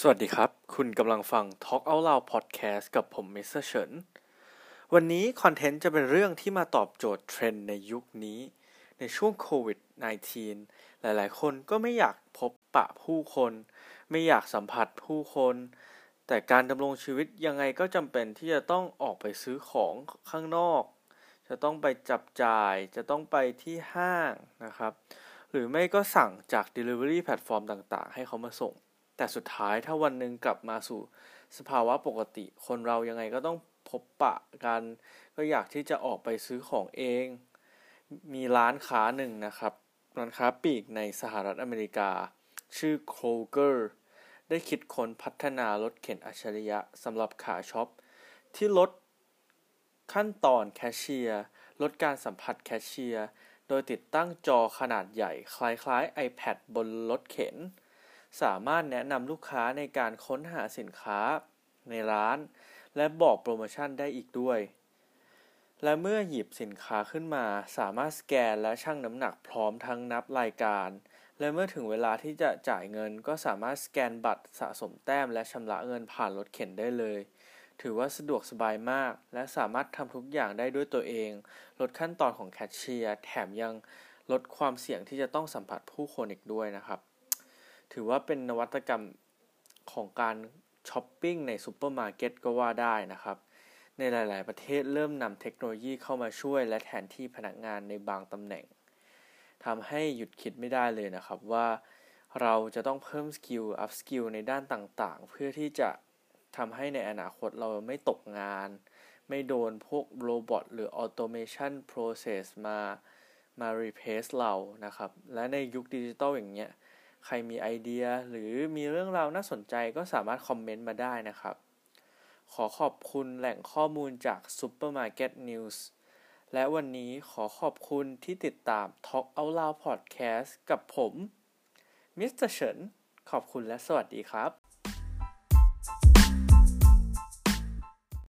สวัสดีครับ คุณกำลังฟัง Talk Out Loud Podcast กับผมมิสเตอร์เฉิน วันนี้ content จะเป็นเรื่องที่มาตอบโจทย์เทรนด์ในยุคนี้ ในช่วงโควิด -19 หลายๆ คนก็ไม่อยากพบปะผู้คน ไม่อยากสัมผัสผู้คน แต่การดำรงชีวิตยังไงก็จำเป็นที่จะต้องออกไปซื้อของข้างนอก จะต้องไปจับจ่าย จะต้องไปที่ห้างนะครับ หรือไม่ก็สั่งจาก Delivery แพลตฟอร์มต่างๆ ให้เขามาส่ง แต่สุดท้ายถ้าวันหนึ่งกลับมาสู่สภาวะปกติ คนเรายังไงก็ต้องพบปะกัน ก็อยากที่จะออกไปซื้อของเอง มีร้านค้าหนึ่งนะครับ ร้านค้าปลีกในสหรัฐอเมริกา ชื่อ Kroger ได้คิดค้นพัฒนารถเข็นอัจฉริยะสำหรับขาช็อป ที่ลดขั้นตอนแคชเชียร์ลดการสัมผัสแคชเชียร์ โดยติดตั้งจอขนาดใหญ่ คล้ายๆ iPad บนรถเข็น สามารถแนะนำลูกค้าในการค้นหาสินค้าในร้าน และบอกโปรโมชั่นได้อีกด้วย และเมื่อหยิบสินค้าขึ้นมา สามารถสแกนและชั่งน้ำหนักพร้อมทั้งนับรายการ และเมื่อถึงเวลาที่จะจ่ายเงิน ก็สามารถสแกนบัตรสะสมแต้มและชำระเงินผ่านรถเข็นได้เลยถือว่าสะดวกสบายมาก และสามารถทำทุกอย่างได้ด้วยตัวเอง ลดขั้นตอนของแคชเชียร์ แถมยังลดความเสี่ยงที่จะต้องสัมผัสผู้คนอีกด้วยนะครับ ถือว่าเป็นนวัตกรรมของการช้อปปิ้งในซูเปอร์มาร์เก็ตก็ว่าได้นะครับ ในหลาย ๆ ประเทศเริ่มนำเทคโนโลยีเข้ามาช่วยและแทนที่พนักงานในบางตำแหน่งทำให้หยุดคิดไม่ได้เลยนะครับว่าเราจะต้องเพิ่ม skill upskill ในด้านต่าง ๆ เพื่อที่จะทำให้ในอนาคตเราไม่ตกงาน ไม่โดนพวก robot หรือ automation process มามา replace เรานะครับ และในยุคดิจิตอลอย่างเงี้ย ใครมีไอเดียหรือมีเรื่องราวน่าสนใจก็สามารถคอมเมนต์มาได้นะครับ ขอขอบคุณแหล่งข้อมูลจาก Supermarket News และวันนี้ขอขอบคุณที่ติดตาม Talk Out Loud Podcast กับผม มิสเตอร์เฉิน ขอบคุณและสวัสดีครับ